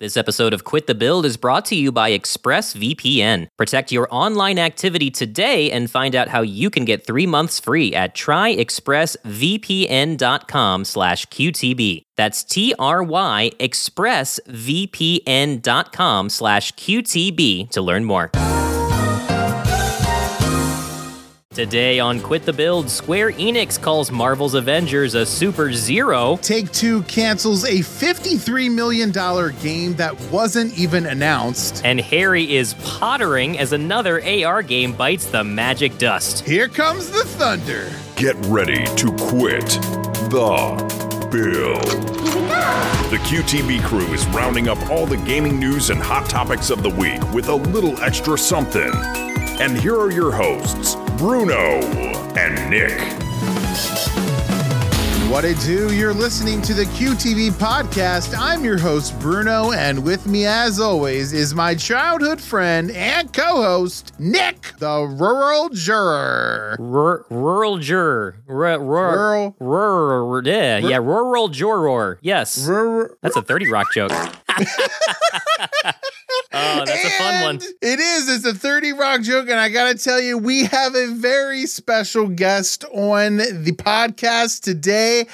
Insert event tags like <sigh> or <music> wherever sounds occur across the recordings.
This episode of Quit the Build is brought to you by ExpressVPN. Protect your online activity today and find out how you can get three months free at tryexpressvpn.com slash QTB. That's T-R-Y expressvpn.com slash QTB to learn more. Today on Quit the Build, Square Enix calls Marvel's Avengers a super zero. Take Two cancels a $53 million game that wasn't even announced. And Harry is pottering as another AR game bites the magic dust. Here comes the thunder. Get ready to quit the build. The QTB crew is rounding up all the gaming news and hot topics of the week with a little extra something. And here are your hosts, Bruno and Nick. What it do? You're listening to the QTB podcast. I'm your host, Bruno, and with me, as always, is my childhood friend and co host, Nick, the rural juror. R- rural juror. R- rural. Rural. Yeah, yeah, rural juror. Yes. Rural. That's a 30 Rock joke. <laughs> Oh, that's a fun one. It is. It's a 30 Rock joke. And I got to tell you, we have a very special guest on the podcast today.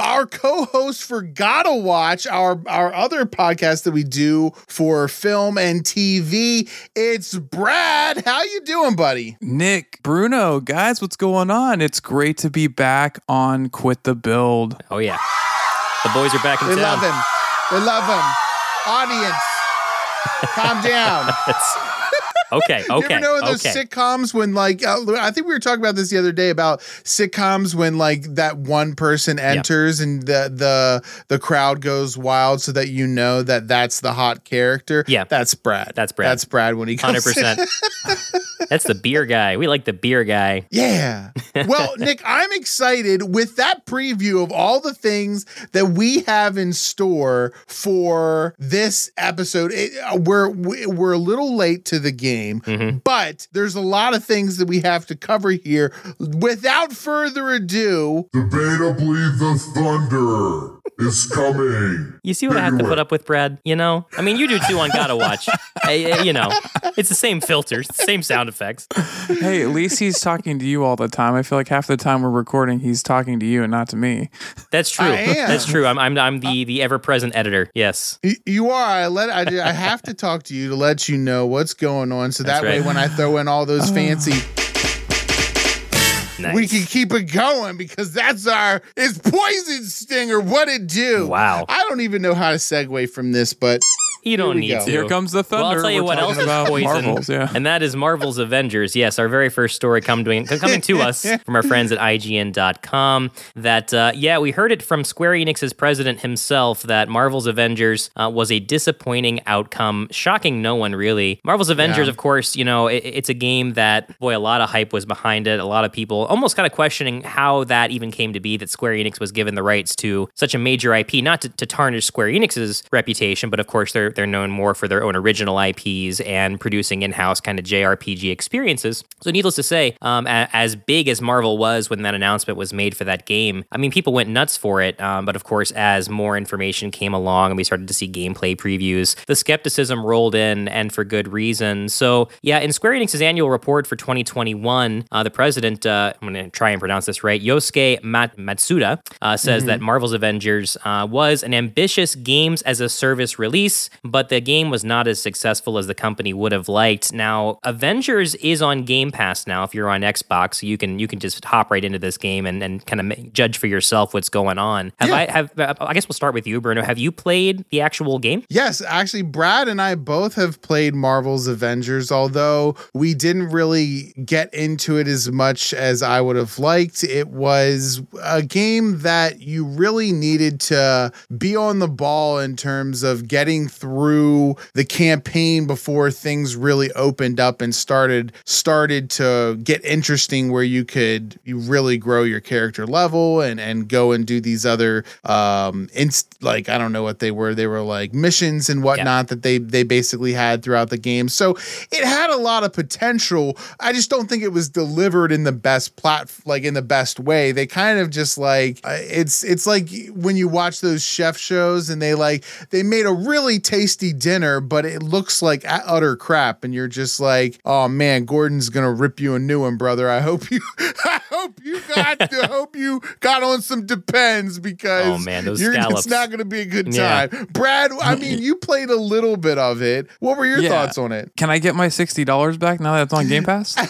Our co host for Gotta Watch, our, our other podcast that we do for film and TV. It's Brad. How you doing, buddy? Nick, Bruno, guys, what's going on? It's great to be back on Quit the Build. Oh, yeah. The boys are back in They town. love him. They love him. Audience, calm down. <laughs> Okay, Okay. You ever know those okay. sitcoms when like uh, I think we were talking about this the other day about sitcoms when like that one person enters and the the the crowd goes wild so that you know that that's the hot character. Yeah. that's Brad. That's Brad. That's Brad when he comes. in. 100%. <laughs> That's the beer guy. We like the beer guy. Yeah. Well, <laughs> Nick, I'm excited with that preview of all the things that we have in store for this episode. It, uh, we're we- we're a little late to the game, Mm-hmm. but there's a lot of things that we have to cover here. Without further ado, Debatably, the thunder is coming. You see what I have to put up with, Brad? You know? I mean, you do too on Gotta Watch. <laughs> Eh, eh, you know, it's the same filters, same sound effects. Hey, at least he's talking to you all the time. I feel like half the time we're recording, he's talking to you and not to me. That's true. I am. That's true. I'm, I'm, I'm the, the ever present editor. Yes. y- you are. I let I, I have to talk to you to let you know what's going on, so That's that way when I throw in all those fancy. Nice. we can keep it going because that's our it's poison stinger what it do Wow. i don't even know how to segue from this but You don't need go. to. Here comes the thunder. Well, I'll tell you We're what else is about poison, Marvels, yeah. and that is Marvel's Avengers. Yes, our very first story coming coming to us <laughs> from our friends at IGN.com. That uh, yeah, we heard it from Square Enix's president himself that Marvel's Avengers uh, was a disappointing outcome, shocking no one really. Marvel's Avengers, Yeah. of course, you know it, it's a game that boy, a lot of hype was behind it. A lot of people almost kind of questioning how that even came to be that Square Enix was given the rights to such a major IP, not to, to tarnish Square Enix's reputation, but of course they're they're known more for their own original IPs and producing in-house kind of JRPG experiences. So needless to say, um, a- as big as Marvel was when that announcement was made for that game, I mean people went nuts for it. Um, but of course, as more information came along and we started to see gameplay previews, the skepticism rolled in, and for good reason. So yeah, in Square Enix's annual report for 2021, uh, the president, uh, I'm going to try and pronounce this right, Yosuke Mat- Matsuda, uh, says that Marvel's Avengers uh, was an ambitious games as a service release, but the game was not as successful as the company would have liked. Now, Avengers is on Game Pass now. If you're on Xbox, you can you can just hop right into this game and, and kind of judge for yourself what's going on. Have Yeah. I have? uh, I guess we'll start with you, Bruno. Have you played the actual game? yes actually brad and i both have played marvel's avengers although we didn't really get into it as much as i would have liked it was a game that you really needed to be on the ball in terms of getting through the campaign before things really opened up and started started to get interesting where you could you really grow your character level and and go and do these other um inst- like I don't know what they were. They were like missions and whatnot that they they basically had throughout the game. So it had a lot of potential. I just don't think it was delivered in the best plat like in the best way. They kind of just like uh, it's it's like when you watch those chef shows and they like they made a really tasty tasty dinner, but it looks like utter crap, and you're just like, oh man, Gordon's gonna rip you a new one, brother. I hope you, <laughs> I hope you got, <laughs> I hope you got on some depends because Oh, man, those you're, scallops. it's not gonna be a good Yeah. time. Brad, I mm. mean, you played a little bit of it. What were your Yeah. thoughts on it? Can I get my sixty dollars back now that it's on Game Pass? <laughs>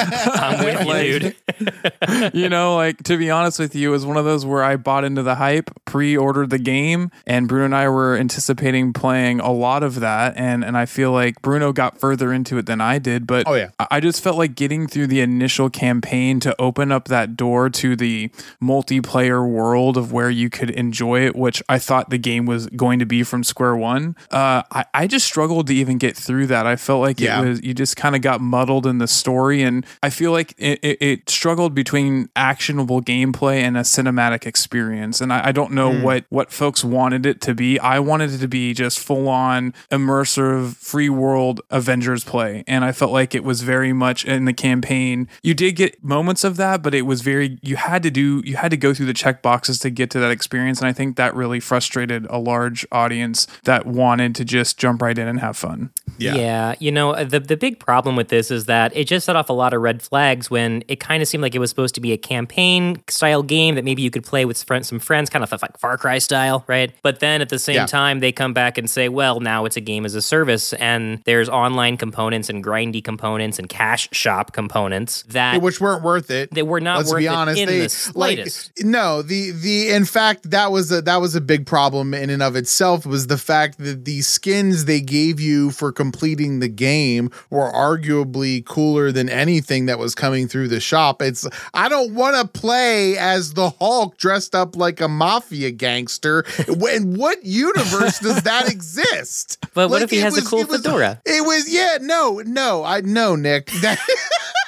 I'm with <laughs> you, dude. you know, like to be honest with you, it was one of those where I bought into the hype, pre-ordered the game, and Bruno and I were anticipating playing a lot of that, and and I feel like Bruno got further into it than I did, but Oh, yeah. I I just felt like getting through the initial campaign to open up that door to the multiplayer world of where you could enjoy it, which I thought the game was going to be from square one. Uh, I, I just struggled to even get through that. I felt like Yeah. it was you just kind of got muddled in the story, and I feel like it, it, it struggled between actionable gameplay and a cinematic experience. And I, I don't know what what folks wanted it to be. I wanted it to be just full on immersive free world Avengers play, and I felt like it was very much in the campaign. You did get moments of that, but it was very you had to do you had to go through the check boxes to get to that experience, and I think that really frustrated a large audience that wanted to just jump right in and have fun. Yeah. you know, uh, the the big problem with this is that it just set off a lot of red flags when it kind of seemed like it was supposed to be a campaign style game that maybe you could play with some friends, kind of like Far Cry style, right? But then at the same Yeah. time, they come back and say, well, now it's a game as a service, and there's online components and grindy components and cash shop components that which weren't worth it. they were not Let's worth be it honest. in they the slightest. like no the the in fact that was a that was a big problem in and of itself was the fact that the skins they gave you for completing the game were arguably cooler than anything that was coming through the shop. It's I don't want to play as the Hulk dressed up like a mafia gangster. <laughs> In what universe does that <laughs> exist? But what Like, if he has a cool it was- fedora? It was yeah no no I no Nick <laughs> that.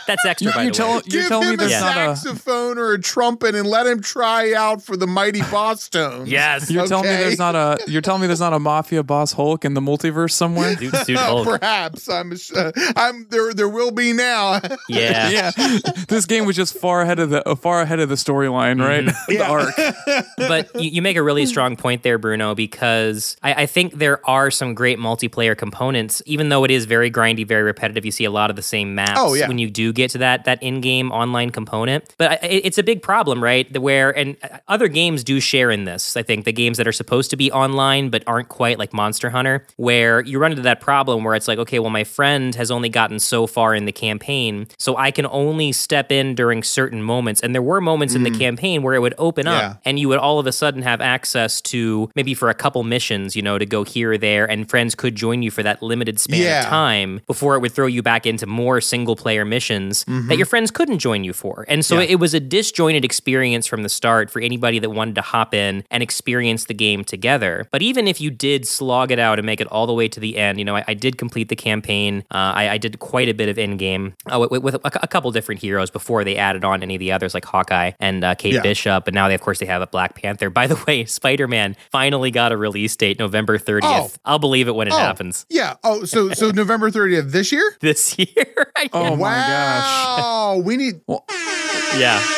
That's extra, You- by you the tell- way. You're Give telling me him a there's not a- saxophone or a trumpet and let him try out for the mighty Bosstones. Yes. You're telling me there's not a you're telling me there's not a mafia boss Hulk in the multiverse somewhere? Dude, suit Hulk. Perhaps I'm. Uh, I'm there. There will be now. <laughs> Yeah. <laughs> yeah, this game was just far ahead of the uh, far ahead of the storyline, right? <laughs> the arc. but you, you make a really strong point there, Bruno, because I, I think there are some great multiplayer components, even though it is very grindy, very repetitive. You see a lot of the same maps Oh, yeah. when you do get to that that in-game online component. But I, it's a big problem, right? The- Where and uh, other games do share in this. I think the games that are supposed to be online but aren't quite like Monster Hunter, where you run into that problem where it's like, okay, well, my friend has only gotten so far in the campaign, so I can only step in during certain moments. And there were moments in the campaign where it would open up and you would all of a sudden have access to maybe for a couple missions, you know, to go here or there, and friends could join you for that limited span Yeah. of time before it would throw you back into more single player missions that your friends couldn't join you for. And so Mm-hmm. Yeah. it was a disjointed experience from the start for anybody that wanted to hop in and experience the game together. But even if you did slog it out and make it all the way to the end, you know, I, I did complete the campaign. Uh, I, I did quite a bit of in game uh, with, with a, a couple different heroes before they added on any of the others like Hawkeye and uh, Kate Yeah. Bishop. And now they, of course, they have a Black Panther. <laughs> By the way, Spider Man finally got a release date, November 30th. Oh. I'll believe it when it Oh, happens Yeah. Oh, so so <laughs> November 30th this year. this year. <laughs> Oh guess. my gosh. Wow. We need. yeah.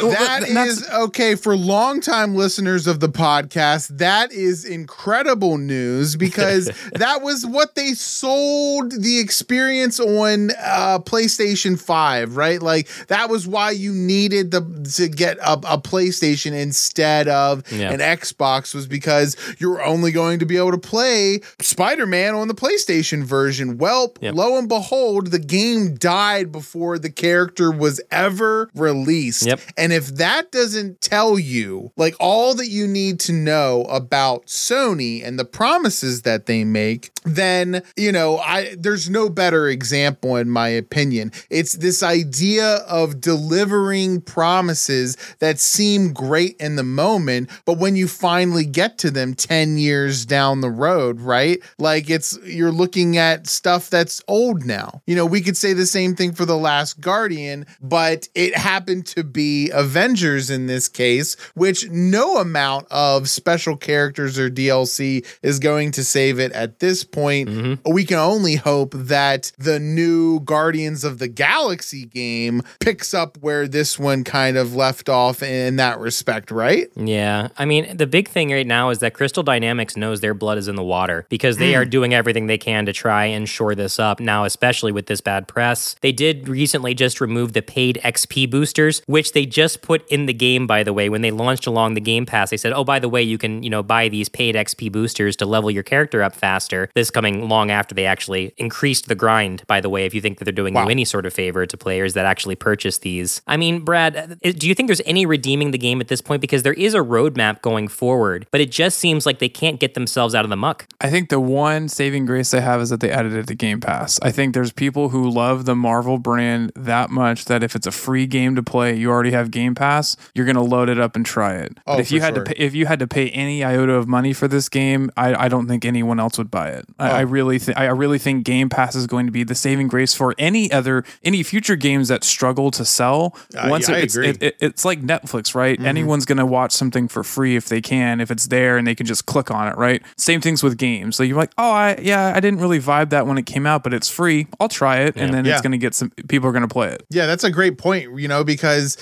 That th- that's- okay for longtime listeners of the podcast. That is incredible news because <laughs> that was what they sold the experience on uh, PlayStation Five, right? Like that was why you needed the to get a, a PlayStation instead of Yeah. an Xbox was because you're only going to be able to play Spider Man on the PlayStation version. Well, Yep. lo and behold, the game died before the character was ever released. Yep. And if that doesn't tell you like all that you need to know about Sony and the promises that they make, then, you know, I there's no better example in my opinion. It's this idea of delivering promises that seem great in the moment, but when you finally get to them 10 years down the road, right? Like it's you're looking at stuff that's old now. You know, we could say the same thing for The Last Guardian, but it happened to be Avengers in this case, which no amount of special characters or DLC is going to save it at this point, mm-hmm. we can only hope that the new Guardians of the Galaxy game picks up where this one kind of left off in that respect, right? Yeah. I mean, the big thing right now is that Crystal Dynamics knows their blood is in the water because they are mm. doing everything they can to try and shore this up. Now, especially with this bad press, they did recently just remove the paid XP boosters, which they just put in the game, by the way. When they launched along the Game Pass, they said, oh, by the way, you can, you know, buy these paid XP boosters to level your character up faster. This coming long after they actually increased the grind, by the way, if you think that they're doing Wow. you any sort of favor to players that actually purchase these. I mean, Brad, uh, do you think there's any redeeming the game at this point? Because there is a roadmap going forward, but it just seems like they can't get themselves out of the muck. I think the one saving grace they have is that they added it to Game Pass. I think there's people who love the Marvel brand that much that if it's a free game to play, you already have Game Pass, you're gonna load it up and try it. Oh, but if you had sure. to pay, if you had to pay any iota of money for this game, I, I don't think anyone else would buy it. I, I really think I really think Game Pass is going to be the saving grace for any other any future games that struggle to sell. Uh, Once yeah, I it's, agree. it, it- it's like Netflix, right? Anyone's going to watch something for free if they can, if it's there and they can just click on it, right? Same things with games. So you're like, oh, I yeah, I didn't really vibe that when it came out, but it's free. I'll try it, and then Yeah. it's going to get some people are going to play it. Yeah, that's a great point, you know, because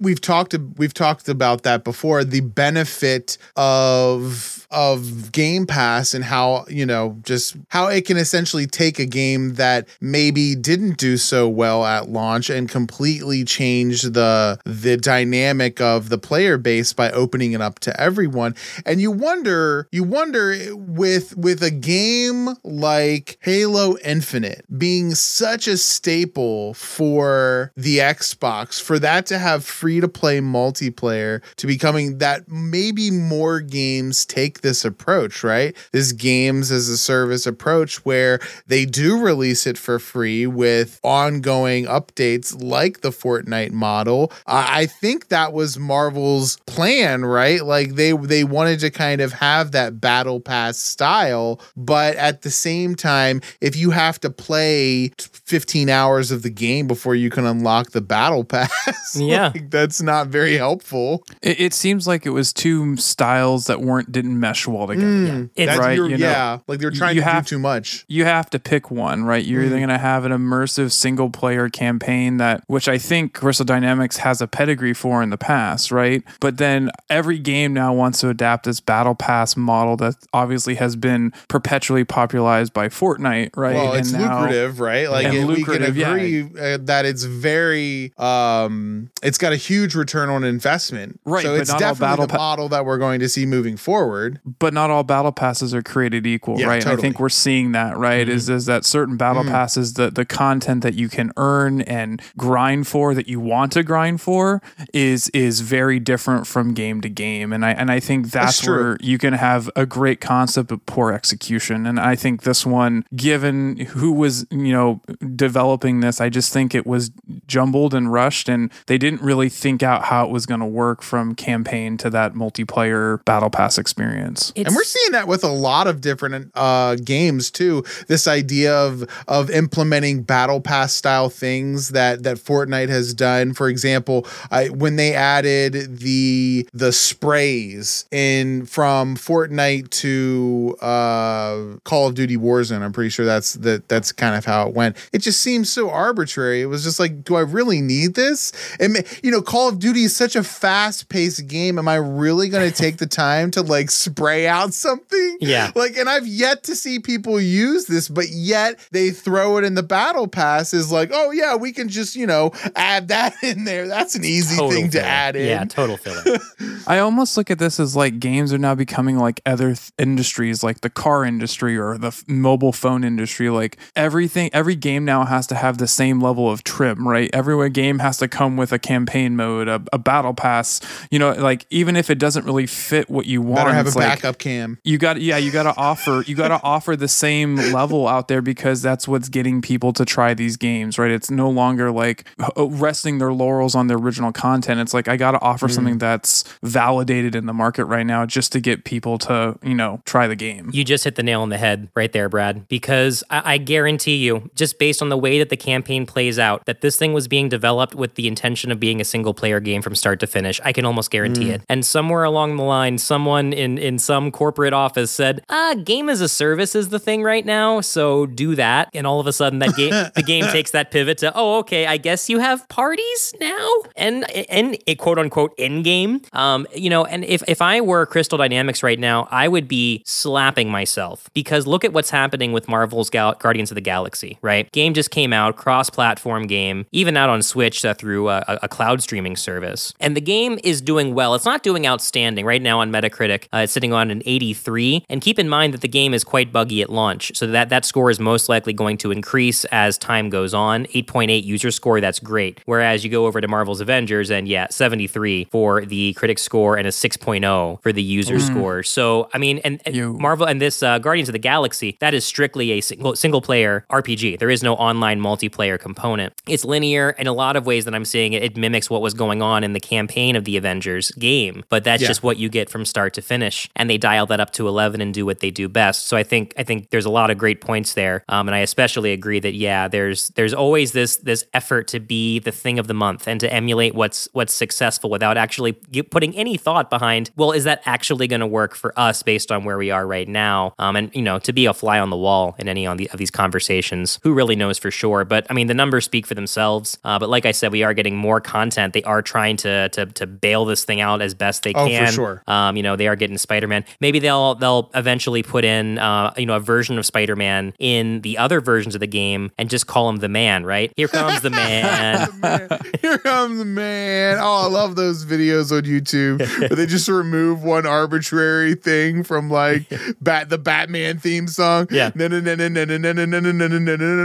we've talked we've talked about that before, the benefit of of Game Pass and how, you know, just how it can essentially take a game that maybe didn't do so well at launch and completely change the the dynamic of the player base by opening it up to everyone. And you wonder, you wonder with with a game like Halo Infinite being such a staple for the Xbox, for that to have free to play multiplayer to becoming that maybe more games take this approach, right? This games as a service approach where they do release it for free with ongoing updates like the Fortnite model. I I think that was Marvel's plan, right? Like they they wanted to kind of have that battle pass style, but at the same time, if you have to play 15 hours of the game before you can unlock the battle <laughs> pass, Yeah. like, that's not very helpful. It, it seems like it was two styles that weren't didn't mesh well together. Mm, It's- that's Right, your- you know, yeah, like they're trying you to have- do too much. you have to pick one, right? You're either going to have an immersive single player campaign that, which I think Crystal Dynamics has a pedigree for in the past, right? But then every game now wants to adapt this battle pass model that obviously has been perpetually popularized by Fortnite, right? Well, it's now- lucrative, right? Like And it, we can lucrative, yeah. agree uh, that it's very, um, it's got a huge return on investment. Right, So it's definitely battle the pa- model that we're going to see moving forward. but not all battle passes are created equal, Yeah, right? And totally. Think we're seeing that, right? Is is that certain battle passes, the the content that you can earn and grind for that you want to grind for is is very different from game to game. And I and I think that's, true. where you can have a great concept but poor execution. And I think this one, given who was, you know, developing this, I just think it was jumbled and rushed and they didn't really think out how it was going to work from campaign to that multiplayer battle pass experience. It's, and we're seeing that with a lot of different uh, games too. This idea of of implementing battle pass style things that that Fortnite has done. For example, I, when they added the the sprays in from Fortnite to uh, Call of Duty Warzone, I'm pretty sure that's that that's kind of how it went. It just seems so arbitrary. It was just like, do I really need this? And you know, Call of Duty is such a fast paced game. Am I really going to take the time to like spray out something? Yeah. Like, and I've yet to see people use this, but yet they throw it in the battle pass is like, oh yeah, we can just, you know, add that <laughs> in there. That's an easy total thing to add in. Yeah, total filler. <laughs> I almost look at this as like games are now becoming like other th- industries, like the car industry or the f- mobile phone industry. Like everything, every game now has to have the same level of trim, right? Every game has to come with a campaign mode, a, a battle pass. You know, like even if it doesn't really fit what you want, Better have a like, backup cam. you got yeah you got to offer you got to offer the same level out there because that's what's getting people to try these games right? It's no longer like uh, resting their laurels on the original content. It's like i got to offer mm. something that's validated in the market right now just to get people to you know try the game. You just hit the nail on the head right there, Brad, because I, I guarantee you, just based on the way that the campaign plays out, that this thing was being developed with the intention of being a single player game from start to finish. I can almost guarantee mm. it. And somewhere along the line, someone in, in some corporate office said, ah, game as a service service is the thing right now. So do that, and all of a sudden that game, <laughs> the game takes that pivot to, oh, okay, I guess you have parties now, and and a quote unquote in game. Um, you know, and if if I were Crystal Dynamics right now, I would be slapping myself because look at what's happening with Marvel's Gal- Guardians of the Galaxy. Right, game just came out, cross-platform game, even out on Switch uh, through a, a cloud streaming service, and the game is doing well. It's not doing outstanding right now on Metacritic. Uh, it's sitting on an 83, and keep in mind that the game is quite buggy at launch, so that that score is most likely going to increase as time goes on. 8.8 user score, that's great. Whereas you go over to Marvel's Avengers, and yeah, 73 for the critic score and a 6.0 for the user score. So I mean, and, and Marvel and this uh, Guardians of the Galaxy, that is strictly a single single player RPG. There is no online multiplayer component. It's linear in a lot of ways that I'm seeing it. It mimics what was going on in the campaign of the Avengers game, but that's Yeah. just what you get from start to finish. And they dial that up to 11 and do what they do best. So I think I think there's a lot of great points there, um, and I especially agree that yeah, there's there's always this this effort to be the thing of the month and to emulate what's what's successful without actually putting any thought behind. Well, is that actually going to work for us based on where we are right now? Um, and you know, to be a fly on the wall in any on the, of these conversations, who really knows for sure? But I mean, the numbers speak for themselves. Uh, but like I said, we are getting more content. They are trying to to to bail this thing out as best they Oh, for can. sure. Um, you know, they are getting Spider-Man. Maybe they'll they'll eventually put in you know, a version of Spider-Man in the other versions of the game and just call him the Man, right? Here comes the Man. man. Here comes the Man. Oh, I love those videos on YouTube where they just remove one arbitrary thing from like bat the Batman theme song. Yeah.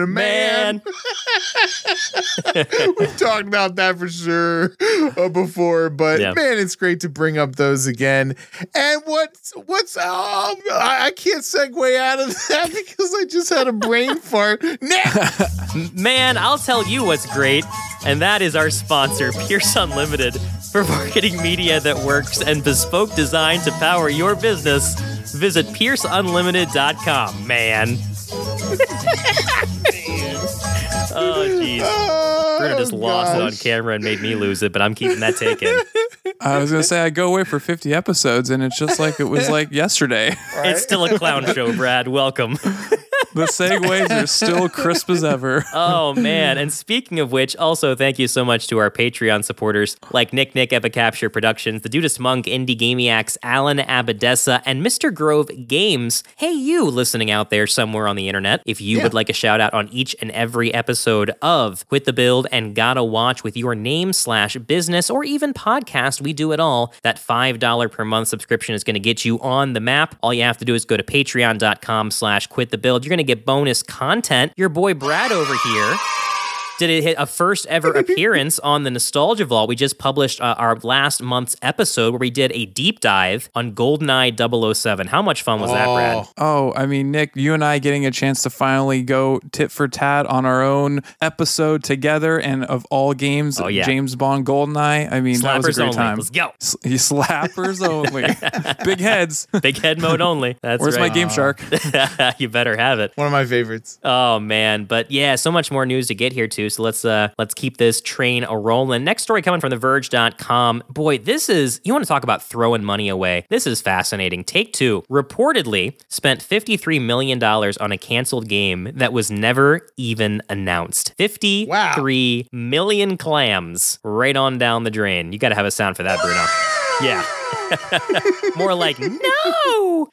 Man. We've talked about that for sure uh, before, but yeah. man, it's great to bring up those again. And what's what's oh, I, I can't segue out of that <laughs> because I just had a brain <laughs> fart. <laughs> Man, I'll tell you what's great, and that is our sponsor, Pierce Unlimited, for marketing media that works and bespoke design to power your business. Visit pierceunlimited.com, man. Oh, <laughs> jeez. Oh, Bruno just lost it on camera and made me lose it, but I'm keeping that taken. I was gonna say I go away for 50 episodes, and it's just like it was like yesterday. It's still a clown show, Brad. Welcome. <laughs> The segues are still crisp as ever. <laughs> Oh man! And speaking of which, also thank you so much to our Patreon supporters like Nick Nick Epicapture Productions, the Judas Monk, Indie Gamiacs, Alan Abadessa, and Mr. Grove Games. Hey, you listening out there somewhere on the internet, if you would like a shout out on each and every episode of Quit the Build and Gotta Watch with your name slash business or even podcast, we do it all. That five dollar per month subscription is going to get you on the map. All you have to do is go to patreon.com slash quit the build. You're going to get bonus content. Your boy Brad over here did it hit a first ever <laughs> appearance on the Nostalgia Vault? We just published uh, our last month's episode where we did a deep dive on GoldenEye 007. How much fun was that, Brad? Oh, I mean, Nick, you and I getting a chance to finally go tit for tat on our own episode together, and of all games, Oh, yeah. James Bond Goldeneye. I mean, that was a Slappers great only. time. Let's go. S- slappers only. <laughs> Big heads. Big head mode only. That's Where's my. Game Shark? <laughs> you better have it. One of my favorites. Oh man, but yeah, so much more news to get here too. So let's uh let's keep this train a rolling. Next story coming from theverge.com. Boy, this is you want to talk about throwing money away. This is fascinating. Take 2 reportedly spent 53 million dollars on a canceled game that was never even announced. 53 million clams right on down the drain. You got to have a sound for that, Bruno. Yeah. <laughs> More like no.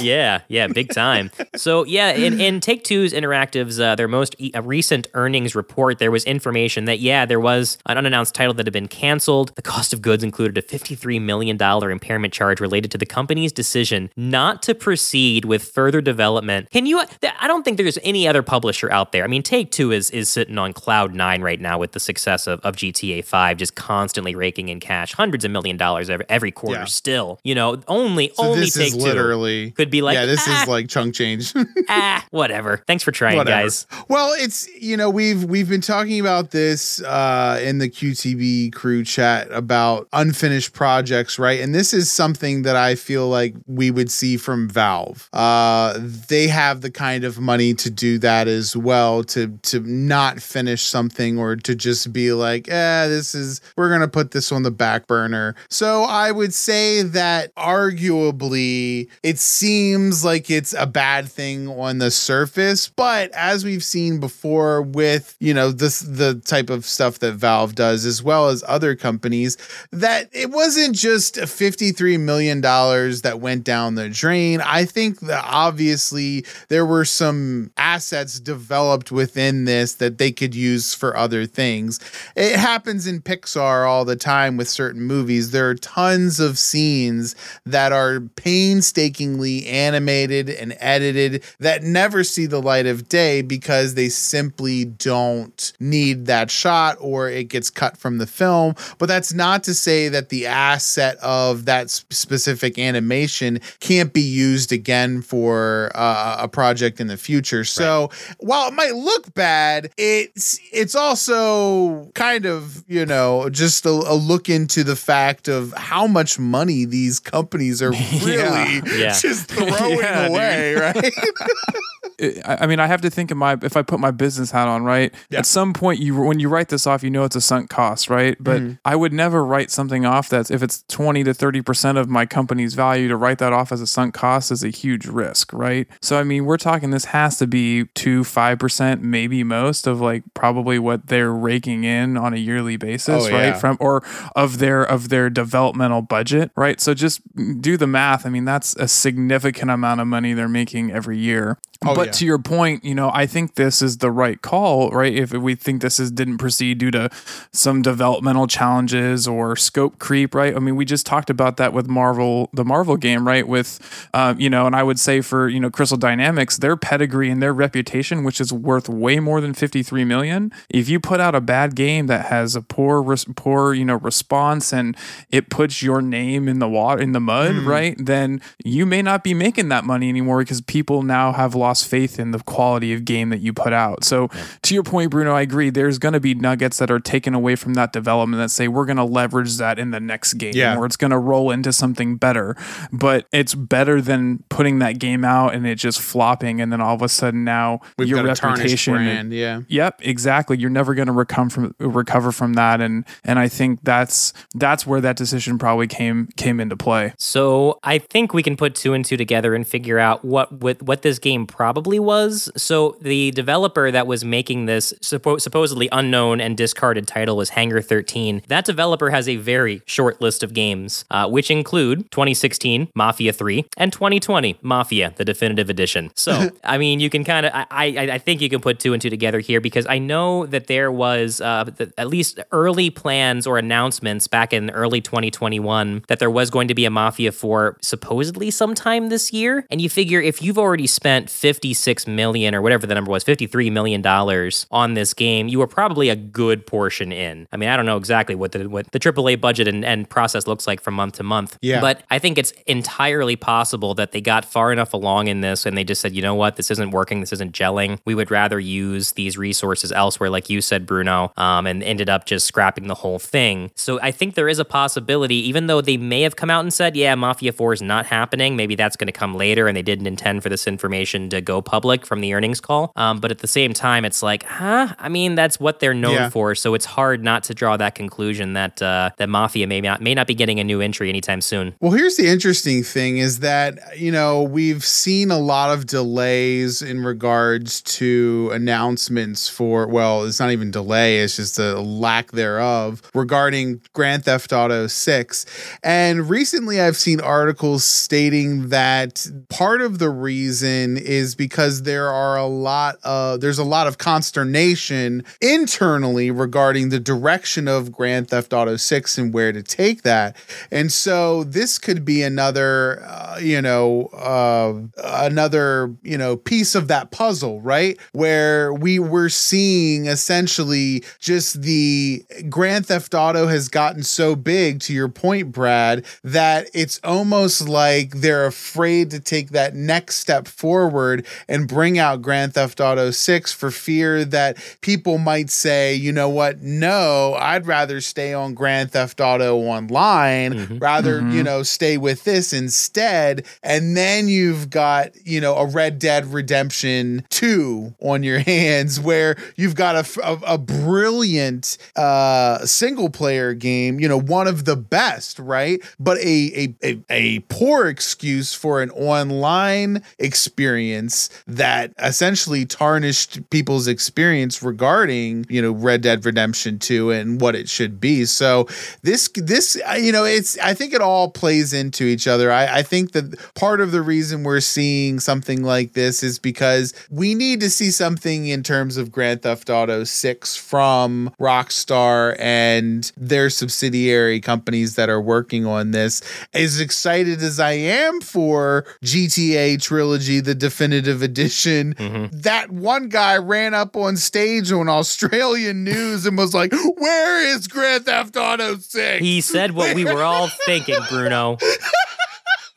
Yeah, yeah, big time. So yeah, in, in <laughs> Take Two's Interactive's uh, their most e- recent earnings report, there was information that yeah, there was an unannounced title that had been canceled. The cost of goods included a fifty-three million dollar impairment charge related to the company's decision not to proceed with further development. Can you? I don't think there's any other publisher out there. I mean, Take Two is is sitting on cloud nine right now with the success of, of GTA Five, just constantly raking in cash, hundreds of million dollars every, every quarter. Yeah. Still, you know, only So only this Take is Two literally could be like, yeah, this "Ah." is like chunk change. <laughs> ah, whatever. Thanks for trying, Whatever. guys. Well, it's you know we've we've been talking about this uh, in the QTB crew chat about unfinished projects, right? And this is something that I feel like we would see from Valve. Uh, they have the kind of money to do that as well to to not finish something or to just be like, eh, this is we're gonna put this on the back burner. So I would say that arguably it seems seems like it's a bad thing on the surface, but as we've seen before with, you know, this the type of stuff that Valve does as well as other companies, that it wasn't just 53 million dollars that went down the drain. I think that obviously there were some assets developed within this that they could use for other things. It happens in Pixar all the time with certain movies. There are tons of scenes that are painstakingly animated and edited that never see the light of day because they simply don't need that shot or it gets cut from the film. But that's not to say that the asset of that specific animation can't be used again for uh, a project in the future. So right. while it might look bad, it's it's also kind of you know just a, a look into the fact of how much money these companies are <laughs> really yeah. Yeah. <laughs> just throwing <laughs> yeah, away, right? <laughs> I mean, I have to think of my if I put my business hat on, right? Yeah. At some point, you when you write this off, you know it's a sunk cost, right? But mm-hmm. I would never write something off that's if it's twenty to thirty percent of my company's value to write that off as a sunk cost is a huge risk, right? So I mean, we're talking this has to be two five percent, maybe most of like probably what they're raking in on a yearly basis, oh, right? Yeah. From or of their of their developmental budget, right? So just do the math. I mean, that's a significant amount of money they're making every year. Oh, but yeah. to your point, you know, I think this is the right call, right? If we think this is didn't proceed due to some developmental challenges or scope creep, right? I mean, we just talked about that with Marvel, the Marvel game, right? With, uh, you know, and I would say for you know Crystal Dynamics, their pedigree and their reputation, which is worth way more than fifty three million. If you put out a bad game that has a poor, res- poor, you know, response and it puts your name in the water in the mud, mm. right? Then you may not be making that money anymore because people now have lost faith in the quality of game that you put out. So, yeah. to your point, Bruno, I agree. There's going to be nuggets that are taken away from that development that say we're going to leverage that in the next game yeah. or it's going to roll into something better. But it's better than putting that game out and it just flopping and then all of a sudden now We've your reputation. Brand, yeah. Yep, exactly. You're never going to recover from recover from that, and and I think that's that's where that decision probably came came into play. So I think we can put two and two together and figure out what what, what this game probably was. So the developer that was making this suppo- supposedly unknown and discarded title was Hangar 13. That developer has a very short list of games, uh, which include 2016 Mafia 3 and 2020 Mafia, the definitive edition. So <laughs> I mean, you can kind of I, I, I think you can put two and two together here because I know that there was uh, the, at least early plans or announcements back in early 2021 that there was going to be a Mafia 4 supposedly sometime this year. And you figure if you've already spent 56 million or whatever the number was, 53 million dollars on this game, you were probably a good portion in. I mean, I don't know exactly what the what the AAA budget and, and process looks like from month to month. Yeah. But I think it's entirely possible that they got far enough along in this and they just said, you know what, this isn't working, this isn't gelling. We would rather use these resources elsewhere, like you said, Bruno, um, and ended up just scrapping the whole thing. So I think there is a possibility, even though they may have come out and said, yeah, Mafia 4 is not happening, maybe that's going to come later and they didn't intend for this information to go public from the earnings call. Um, but at the same time, it's like, huh? I mean, that's what they're known yeah. for. So it's hard not to draw that conclusion that uh, that Mafia may not may not be getting a new entry anytime soon. Well, here's the interesting thing: is that you know we've seen a lot of delays in regards to announcements for. Well, it's not even delay; it's just a lack thereof regarding Grand Theft Auto Six. And recently, I've seen articles stating that part of the reason is because there are a lot of there's a lot of consternation internally regarding the direction of Grand Theft Auto 6 and where to take that. And so this could be another uh, you know uh, another you know piece of that puzzle, right? Where we were seeing essentially just the Grand Theft Auto has gotten so big to your point Brad that it's almost like they're afraid to take that next step forward and bring out Grand Theft Auto 6 for fear that people might say, you know what, no, I'd rather stay on Grand Theft Auto Online mm-hmm. rather, mm-hmm. you know, stay with this instead. And then you've got, you know, a Red Dead Redemption 2 on your <laughs> hands where you've got a, a, a brilliant uh, single player game, you know, one of the best, right? But a, a, a, a poor excuse for an online experience that essentially tarnished people's experience regarding, you know, Red Dead Redemption 2 and what it should be. So this, this, uh, you know, it's, I think it all plays into each other. I, I think that part of the reason we're seeing something like this is because we need to see something in terms of Grand Theft Auto 6 from Rockstar and their subsidiary companies that are working on this. As excited as I am for GTA Trilogy, the definitive edition, mm-hmm. that one guy ran up on stage on Australian news and was like, Where is Grand Theft Auto 6? He said what we were all thinking, Bruno.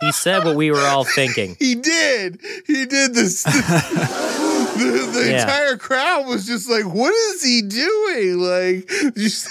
He said what we were all thinking. He did. He did this. <laughs> the, the yeah. entire crowd was just like, "What is he doing?" Like, <laughs> just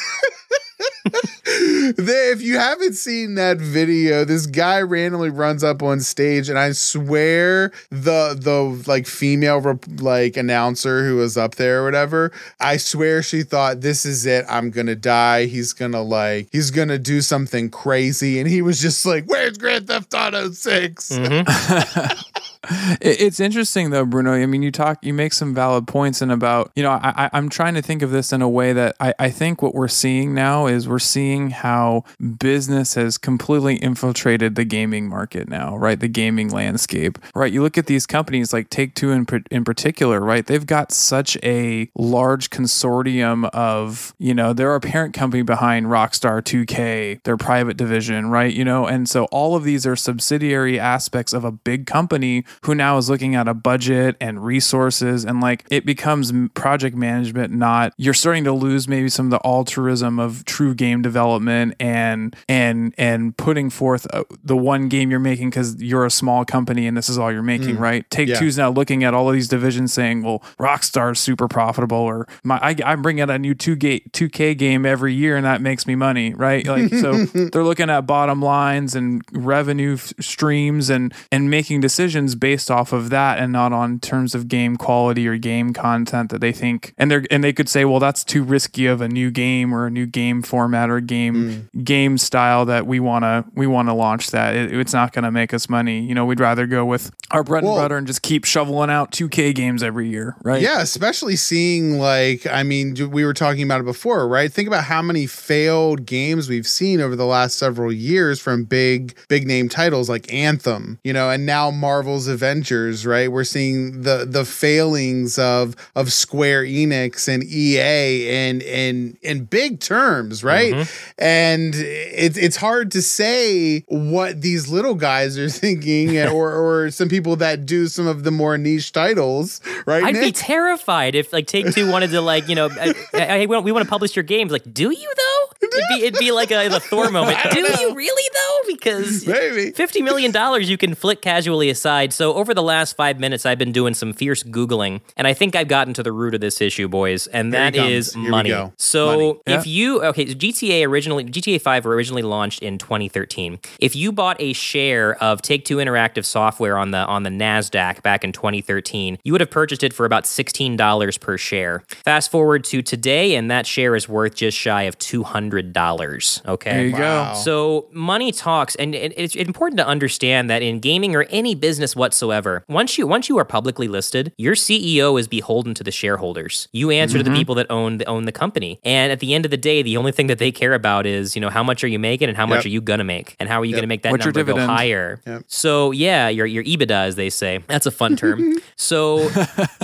if you haven't seen that video, this guy randomly runs up on stage, and I swear the the like female like announcer who was up there or whatever, I swear she thought this is it. I'm gonna die. He's gonna like he's gonna do something crazy, and he was just like, "Where's Grand Theft Auto 6? Mm-hmm. <laughs> it's interesting though, Bruno. I mean, you talk, you make some valid points, and about you know, I, I'm trying to think of this in a way that I, I think what we're seeing now is we're seeing how business has completely infiltrated the gaming market now, right? The gaming landscape, right? You look at these companies like Take Two in, in particular, right? They've got such a large consortium of, you know, they're a parent company behind Rockstar 2K, their private division, right? You know, and so all of these are subsidiary aspects of a big company who now is looking at a budget and resources and like it becomes project management, not you're starting to lose maybe some of the altruism of true game development and and and putting forth uh, the one game you're making because you're a small company and this is all you're making, mm. right? Take yeah. Two's now looking at all of these divisions saying, well, Rockstar's super profitable, or my I, I bring out a new two gate two K game every year and that makes me money, right? Like so <laughs> they're looking at bottom lines and revenue f- streams and and making decisions based off of that and not on terms of game quality or game content that they think and they're and they could say, well, that's too risky of a new game or a new game format or game mm. game style that we want to we want to launch that. It, it's not going to make us money. You know we'd rather go with our bread well, and butter and just keep shoveling out 2k games every year right? Yeah especially seeing like i mean we were talking about it before right? Think about how many failed games we've seen over the last several years from big big name titles like anthem you know and now marvel's avengers right? We're seeing the the failings of of square enix and ea and in in big terms right mm-hmm. And it's it's hard to say what these little guys are <laughs> thinking, <laughs> or or some people that do some of the more niche titles, right? I'd Nick? be terrified if like Take Two wanted to like you know, I, I, we, want, we want to publish your games. Like, do you though? <laughs> It'd be, it'd be like a, a Thor moment. Do know. you really though? Because maybe fifty million dollars you can flick casually aside. So over the last five minutes, I've been doing some fierce googling, and I think I've gotten to the root of this issue, boys, and that is money. So money. if you okay, GTA originally GTA 5 originally launched in 2013. If you bought a share of Take Two Interactive Software on the on the Nasdaq back in 2013, you would have purchased it for about $16 per share. Fast forward to today, and that share is worth just shy of $200. Okay, there you wow. go. So money talks, and it's important to understand that in gaming or any business whatsoever, once you once you are publicly listed, your CEO is beholden to the shareholders. You answer mm-hmm. to the mm-hmm. people that own the, own the company, and at the end of the day, the only thing that they care about is you know how much are you making and how much yep. are you gonna make and how are you yep. gonna make that What's number go higher. Yep. So yeah, your your EBITDA as they say. That's a fun term. <laughs> so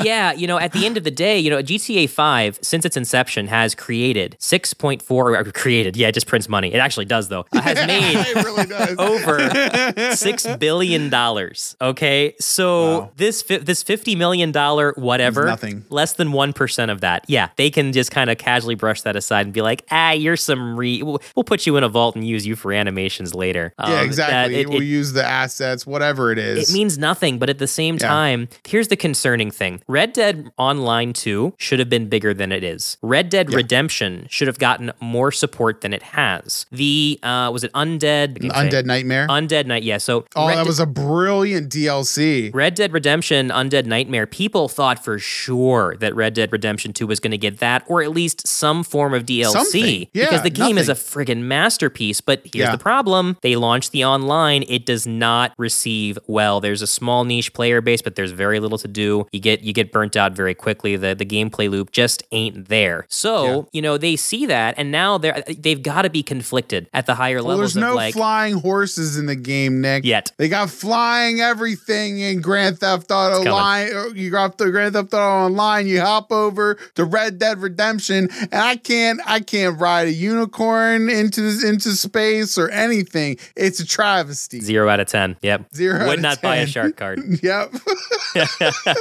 yeah, you know at the end of the day, you know GTA 5 since its inception has created 6.4 created. Yeah, it just prints money. It actually does though. It has <laughs> made it really does. <laughs> over six billion dollars. Okay, so Wow. this fi- this fifty million dollar whatever, nothing. less than one percent of that. Yeah, they can just kind of casually brush that aside and be like, ah, you're some re. We'll, we'll put you in a vault and use you for animations later. yeah, Um, that- exactly. it- we'll it- use the assets, whatever it is. it means nothing, but at the same Yeah. time, here's the concerning thing. Red Dead Online 2 should have been bigger than it is. Red Dead Redemption should have gotten more support than it has. The uh was it Undead? I keep saying- Undead Nightmare. Undead Night, yeah. So oh, Red that Dead- was a brilliant DLC. Red Dead Redemption Undead Nightmare, people thought for sure that Red Dead Redemption 2 was going to get that or at least some form of DLC Something. Yeah, because the game is a nothing. friggin' masterpiece. But here's Yeah. the problem they launched the online, it does not receive well. There's a small niche player base, but there's very little to do. You get you get burnt out very quickly. The the gameplay loop just ain't there. So, Yeah. you know, they see that and now they're they've got to be conflicted at the higher Well, levels there's no like flying horses in the game, Nick. Yet. They got flying everything in Grand Theft Auto coming. Line. Uh, you got the Grand Theft Auto Online. You hop over to Red Dead Redemption, and I can't, I can't ride a unicorn into into space or anything. It's a travesty. zero out of ten. Yep. Zero out Would not buy a shark card. <laughs> Yep. <laughs>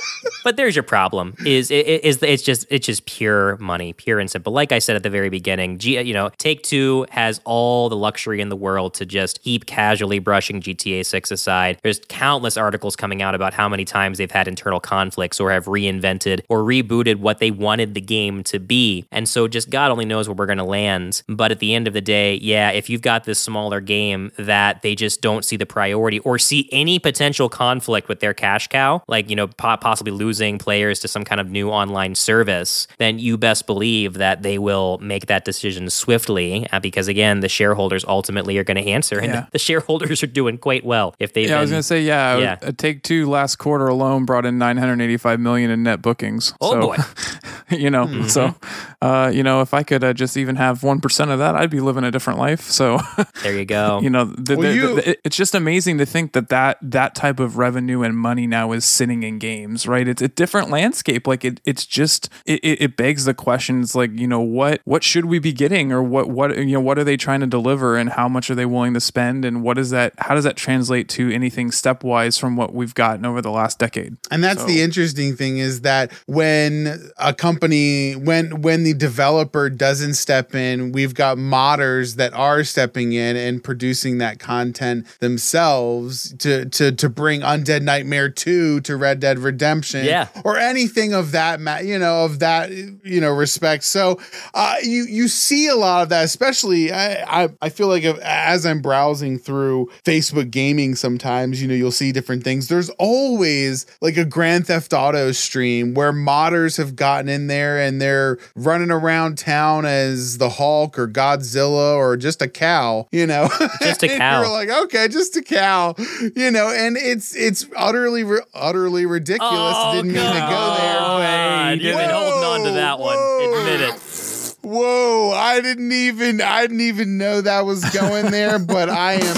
but there's your problem is it is it's just it's just pure money pure and simple like i said at the very beginning G, you know take two has all the luxury in the world to just keep casually brushing gta 6 aside there's countless articles coming out about how many times they've had internal conflicts or have reinvented or rebooted what they wanted the game to be and so just god only knows where we're going to land but at the end of the day yeah if you've got this smaller game that they just don't see the priority or see any potential conflict with their cash cow like you know po- possibly losing players to some kind of new online service then you best believe that they will make that decision swiftly uh, because again the shareholders ultimately are going to answer and Yeah. <laughs> the shareholders are doing quite well if they've Yeah, I was gonna say yeah. Yeah. yeah. Take Two last quarter alone brought in 985 million in net bookings. Oh, so, boy. <laughs> you know, Mm-hmm. so uh, you know, if I could uh, just even have one percent of that, I'd be living a different life. So, there you <laughs> go you know, the, Well, the- you- the- it's just amazing to think that that that type of revenue and money now is sitting in games, right? It's a different landscape. Like it, it's just it, it, it begs the questions, like you know, what what should we be getting, or what what you know, what are they trying to deliver, and how much are they willing to spend, and what is that? How does that translate to anything stepwise from what we've gotten over the last decade? And that's the interesting thing is that when a company when when the developer doesn't step in, we've got modders that are stepping in and producing that content themselves to to to bring Undead Nightmare 2 to Red Dead Redemption Yeah. or anything of that ma- you know of that you know respect. So uh you you see a lot of that especially I I, I feel like if, as I'm browsing through Facebook gaming sometimes you know you'll see different things. There's always like a Grand Theft Auto stream where modders have gotten in there and they're running around town as the Hulk or Godzilla or just a cow, you know. Just a <laughs> cow. You're like, okay, just a cow, you know, and it's it's utterly utterly ridiculous. Oh, didn't mean to go there. Oh, you've been holding on to that one. Whoa. Admit it. Whoa, I didn't even I didn't even know that was going there, but I am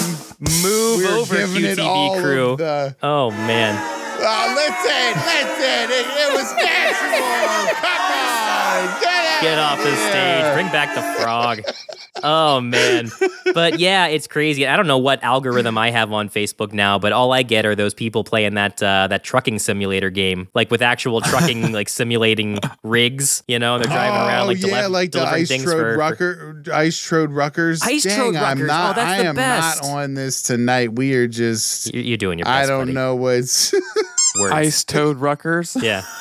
Move over, giving it all QTB crew. the Oh man. Oh, listen, listen. It, it was natural. Come on. Get, off the here. stage. Bring back the frog. Oh man. But yeah, it's crazy. I don't know what algorithm I have on Facebook now, but all I get are those people playing that uh, that trucking simulator game, like with actual trucking, <laughs> like simulating rigs. You know, they're driving around like oh, yeah, deli- like the Ice things Trode for, for- Rucker, Ice Trode Ruckers. Ice Dang, Trode I'm Ruckers. not. Oh, that's I the am best. not on this tonight. We are just. You- You're doing your best. I don't buddy. know what's. Words. <laughs> Ice Toad Ruckers. Yeah. <laughs>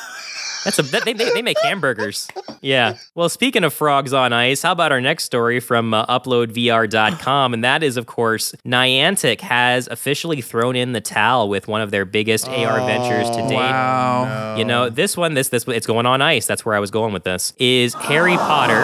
That's a they, they, they make hamburgers. Yeah. Well, speaking of frogs on ice, how about our next story from uh, uploadvr.com? And that is, of course, Niantic has officially thrown in the towel with one of their biggest AR ventures to date. Wow. You know, this one, this this it's going on ice. That's where I was going with this. Is Harry Potter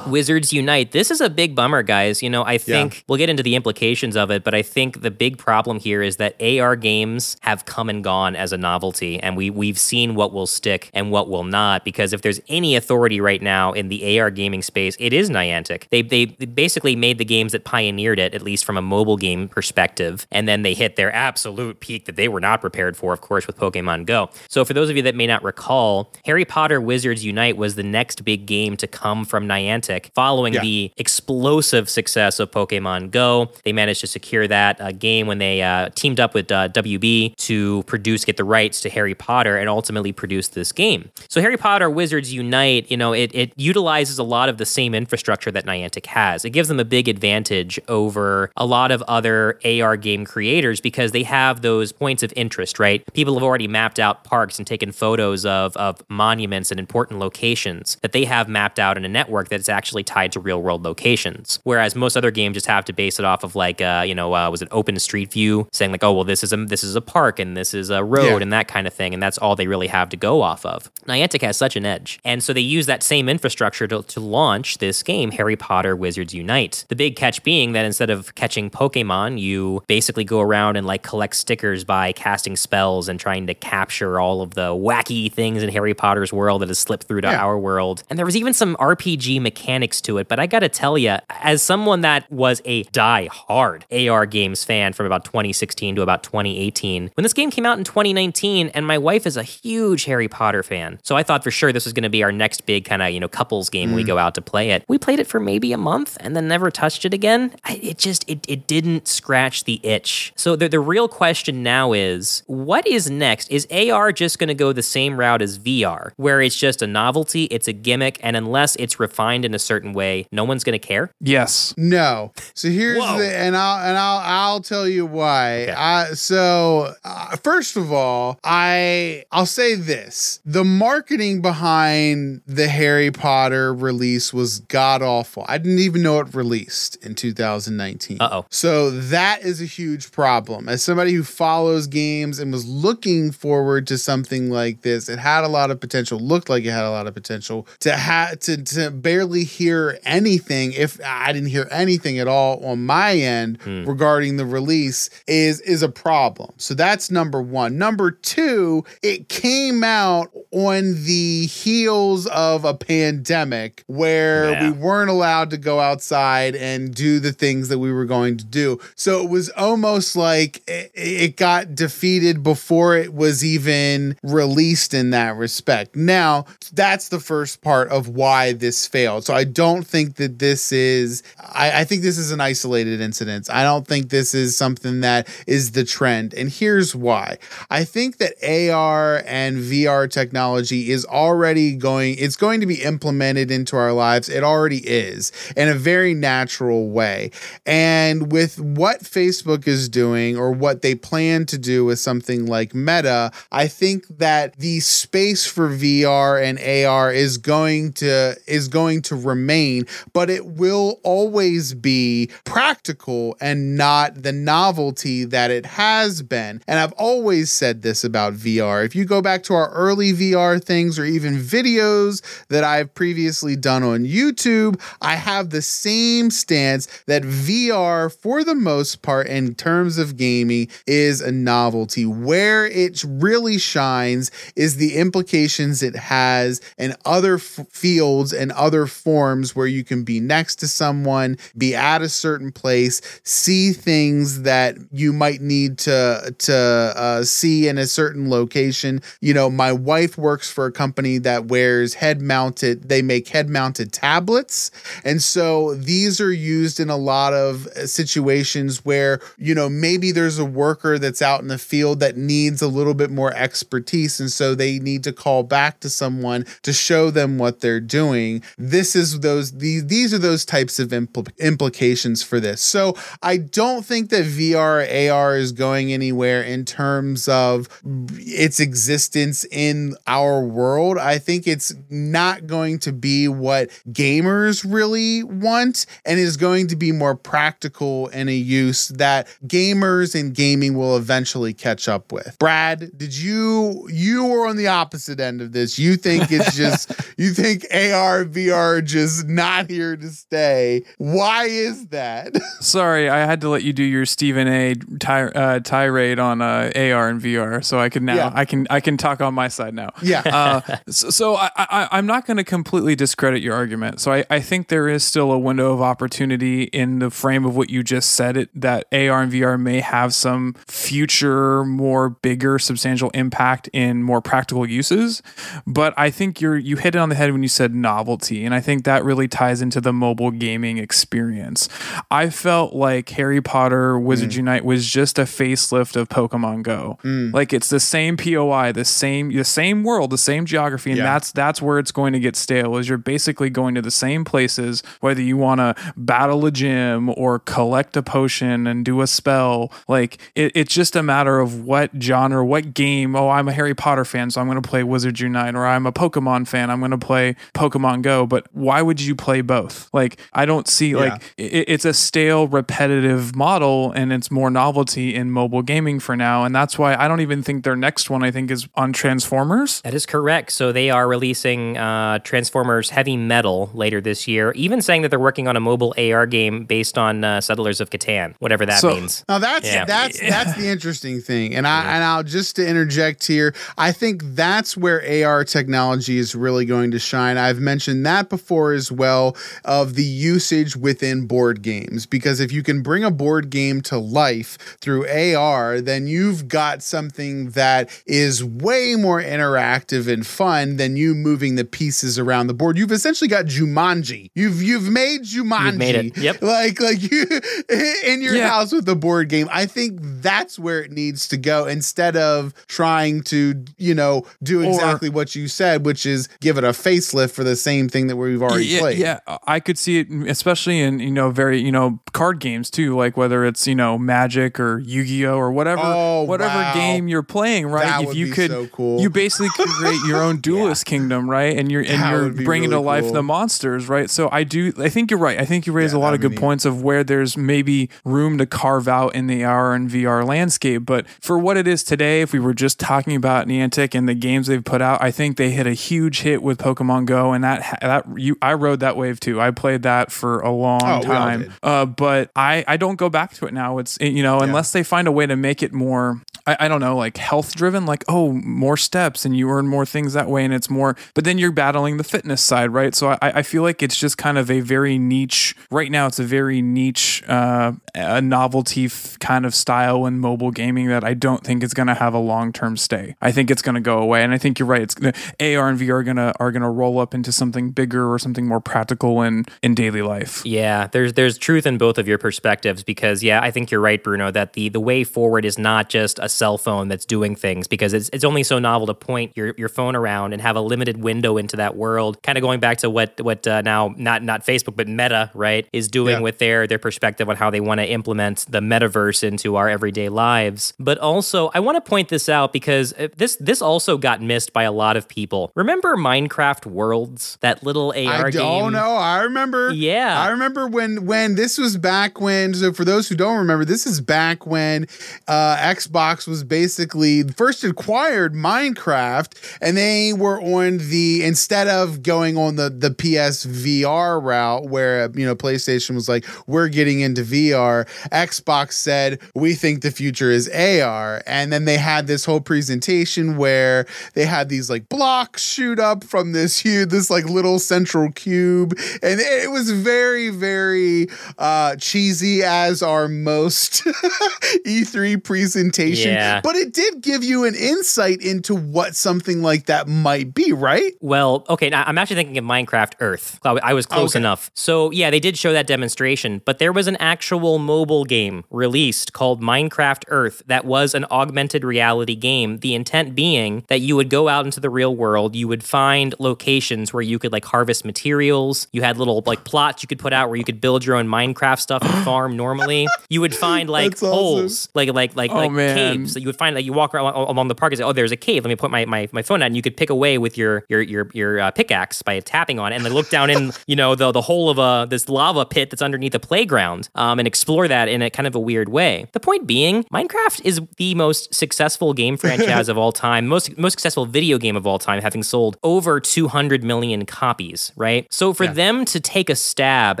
Wizards Unite. This is a big bummer, guys. You know, I think we'll get into the implications of it, but I think the big problem here is that AR games have come and gone as a novelty, and we we've seen what will stick and what will not. Because if there's any authority right now in the AR gaming space, it is Niantic. They they basically made the games that pioneered it, at least from a mobile game perspective, and then they hit their absolute peak that they were not prepared for, of course, with Pokemon Go. So for those of you that may not recall, Harry Potter Wizards Unite was the next big game to come from Niantic. Following Yeah. the explosive success of Pokemon Go, they managed to secure that uh, game when they uh, teamed up with uh, WB to produce, get the rights to Harry Potter, and ultimately produce this game. So Harry Potter Wizards Unite, you know, it, it utilizes a lot of the same infrastructure that Niantic has. It gives them a big advantage over a lot of other AR game creators because they have those points of interest, right? People have already mapped out parks and taken photos of, of monuments and important locations that they have mapped out in a network that's actually tied to real world locations. Whereas most other games just have to base it off of like, uh, you know, uh, was it Open Street View saying like, oh, well, this is a this is a park and this is a road Yeah. and that kind of thing, and that's all they really have to go off of. Niantic has such an edge, and so they use that same infrastructure to, to launch this game, Harry Potter Wizards Unite. The big catch being that instead of catching Pokemon, you basically go around and like collect stickers by casting spells and trying to capture all of the wacky things in Harry Potter's world that has slipped through to Yeah. our world. And there was even some RPG mechanics to it, but I gotta tell you, as someone that was a die-hard AR games fan from about 2016 to about 2018, when this game came out in 2019, and my wife is a huge Harry Potter fan, so I thought for sure this was gonna be our next big kind of you know couples game when we mm. go out to play it. We played it for maybe a month and then never touched it again. I, it just it it didn't scratch the itch. So the the real question now is, what is next? Is AR just gonna go the same route as VR, where it's just a novelty, it's a gimmick, and unless it's refined in a certain way, no one's gonna care? Yes. No. So here's Whoa. the and I'll and I'll I'll tell you why. I so uh, first of all, I I'll say this: the marketing behind the Harry Potter release was god awful. I didn't even know it released in 2019. Uh-oh. So that is a huge problem. As somebody who follows games and was looking forward to something like this, it had a lot of potential. Looked like it had a lot of potential to have to to barely hear anything. If I didn't hear anything at all on my end hmm. regarding the release, is is a problem. So that's number one. Number two, it came out on the heels of a pandemic where Yeah. we weren't allowed to go outside and do the things that we were going to do. So it was almost like it, it got defeated before it was even released in that respect. Now, that's the first part of why this failed. So I don't think that this is, I, I think this is an isolated incident. I don't think this is something that is the trend. And here's why I think that AR and VR technology is already going, it's going to be implemented into our lives. It already is in a very natural way. And with what Facebook is doing or what they plan to do with something like Meta, I think that the space for VR and AR is going to is going to remain, but it will always be practical and not the novelty that it has been. And I've always said this about VR. If you go back to our early VR things or even videos that I've previously done on YouTube, I have the same stance that VR, for the most part, in terms of gaming, is a novelty. Where it really shines is the implications it has in other f- fields and other forms where you can be next to someone, be at a certain place, see things that you might need to to uh, see in a certain location. You know, my wife works for a company that wears head mounted. They make head mounted tablets, and so these are used in a lot of uh, situations where you know maybe there's a worker that's out in the field that needs a little bit more expertise, and so they need to call back to someone to show them what they're doing. This is those these these are those types of impl- implications for this. So I don't think that VR AR is going anywhere in terms of its existence in our world. I think it's not going to be what gamers really want and is going to be more practical in a use that gamers and gaming will eventually catch up with. Brad, did you you were on the opposite end of this. You think it's <laughs> just you think AR VR just not here to stay. Why is that? <laughs> Sorry, I had to let you do your Stephen A. Ty- uh, tirade on uh, AR and VR, so I can now Yeah. I can I can talk on my side now. Yeah. Uh, so, so I, I I'm not going to completely discredit your argument. So I, I think there is still a window of opportunity in the frame of what you just said. It that AR and VR may have some future, more bigger, substantial impact in more practical uses. But I think you're you hit it on the head when you said novelty, and I think think that really ties into the mobile gaming experience. I felt like Harry Potter Wizards mm. Unite was just a facelift of Pokemon Go. Mm. Like it's the same POI, the same the same world, the same geography, and Yeah. that's that's where it's going to get stale. Is you're basically going to the same places, whether you want to battle a gym or collect a potion and do a spell. Like it, it's just a matter of what genre, what game. Oh, I'm a Harry Potter fan, so I'm going to play Wizards Unite, or I'm a Pokemon fan, I'm going to play Pokemon Go. But why would you play both? Like I don't see like it, it's a stale, repetitive model, and it's more novelty in mobile gaming for now, and that's why I don't even think their next one I think is on Transformers. That is correct. So they are releasing uh, Transformers Heavy Metal later this year, even saying that they're working on a mobile AR game based on uh, Settlers of Catan, whatever that So- means. Now that's Yeah. that's <laughs> that's the interesting thing, and I and I'll just to interject here. I think that's where AR technology is really going to shine. I've mentioned that before as well of the usage within board games because if you can bring a board game to life through AR, then you've got something that is way more interactive and fun than you moving the pieces around the board. You've essentially got Jumanji. You've you've made Jumanji. made it. Yep. <laughs> Like like you <laughs> in your Yeah. house with the board game. I think that's where it needs to go instead of trying to, you know, do Or- exactly what you said, which is give it a facelift for the same thing that we've already yeah, played. Yeah, uh, I could see it, mm, especially in you know very you know card games too, like whether it's you know Magic or Yu Gi Oh or whatever Oh, whatever wow. game you're playing, right? That if you could, so cool. you basically create your own <laughs> duelist kingdom, right? And you're and That you're bringing really to life cool. the monsters, right? So I do, I think you're right. I think you raise Yeah, a lot of good neat. points of where there's maybe room to carve out in the AR and VR landscape, but for what it is today, if we were just talking about Niantic and the games they've put out, I think they hit a huge hit with Pokemon Go, and that that you I rode that wave too. I played that for a long Oh, time, uh, but I I don't go back to it now. It's you know unless they find a way to make it more. I, I don't know, like health driven, like, oh, more steps and you earn more things that way. And it's more, but then you're battling the fitness side, right? So I, I feel like it's just kind of a very niche, right now, it's a very niche, uh, a novelty f- kind of style in mobile gaming that I don't think is going to have a long term stay. I think it's going to go away. And I think you're right. It's gonna, AR and VR are going to, are going to roll up into something bigger or something more practical in, in daily life. Yeah, there's there's truth in both of your perspectives because yeah, I think you're right, Bruno, that the the way forward is not just a cell phone that's doing things because it's it's only so novel to point your, your phone around and have a limited window into that world. Kind of going back to what what uh, now not not Facebook but Meta right is doing Yeah. with their their perspective on how they want to implement the metaverse into our everyday lives. But also, I want to point this out because uh, this this also got missed by a lot of people. Remember Minecraft Worlds, that little AR I game? don't know. I remember. Yeah. I remember when when this was back when. So for those who don't remember, this is back when uh, Xbox was basically first acquired Minecraft, and they were on the instead of going on the the PSVR route where you know PlayStation was like we're getting into VR. Xbox said we think the future is AR, and then they had this whole presentation where they had these like blocks shoot up from this <laughs> huge this like little central cube and it was very very uh cheesy as our most <laughs> E3 presentation Yeah. but it did give you an insight into what something like that might be right Well, okay, now I'm actually thinking of Minecraft Earth. I I was close Okay. enough. So, yeah, they did show that demonstration, but there was an actual mobile game released called Minecraft Earth that was an augmented reality game. The intent being that you would go out into the real world, you would find locations where you could like harvest materials. You had little like plots you could put out where you could build your own Minecraft stuff and farm normally. You would find like <laughs> awesome. holes, like like like Oh, like man. caves. So you would find like you walk around along the park and say, "Oh, there's a cave. Let me put my my, my phone out." And you could pick away with your your your your uh, pickaxe by tapping on it, and then look down in <laughs> you know the the hole of a this lava pit that's underneath a playground, um, and explore that in a kind of a weird way. The point being, Minecraft is the most successful game franchise <laughs> of all time, most most successful video game of all time, having sold over 200 million copies. Right. So for them to take a stab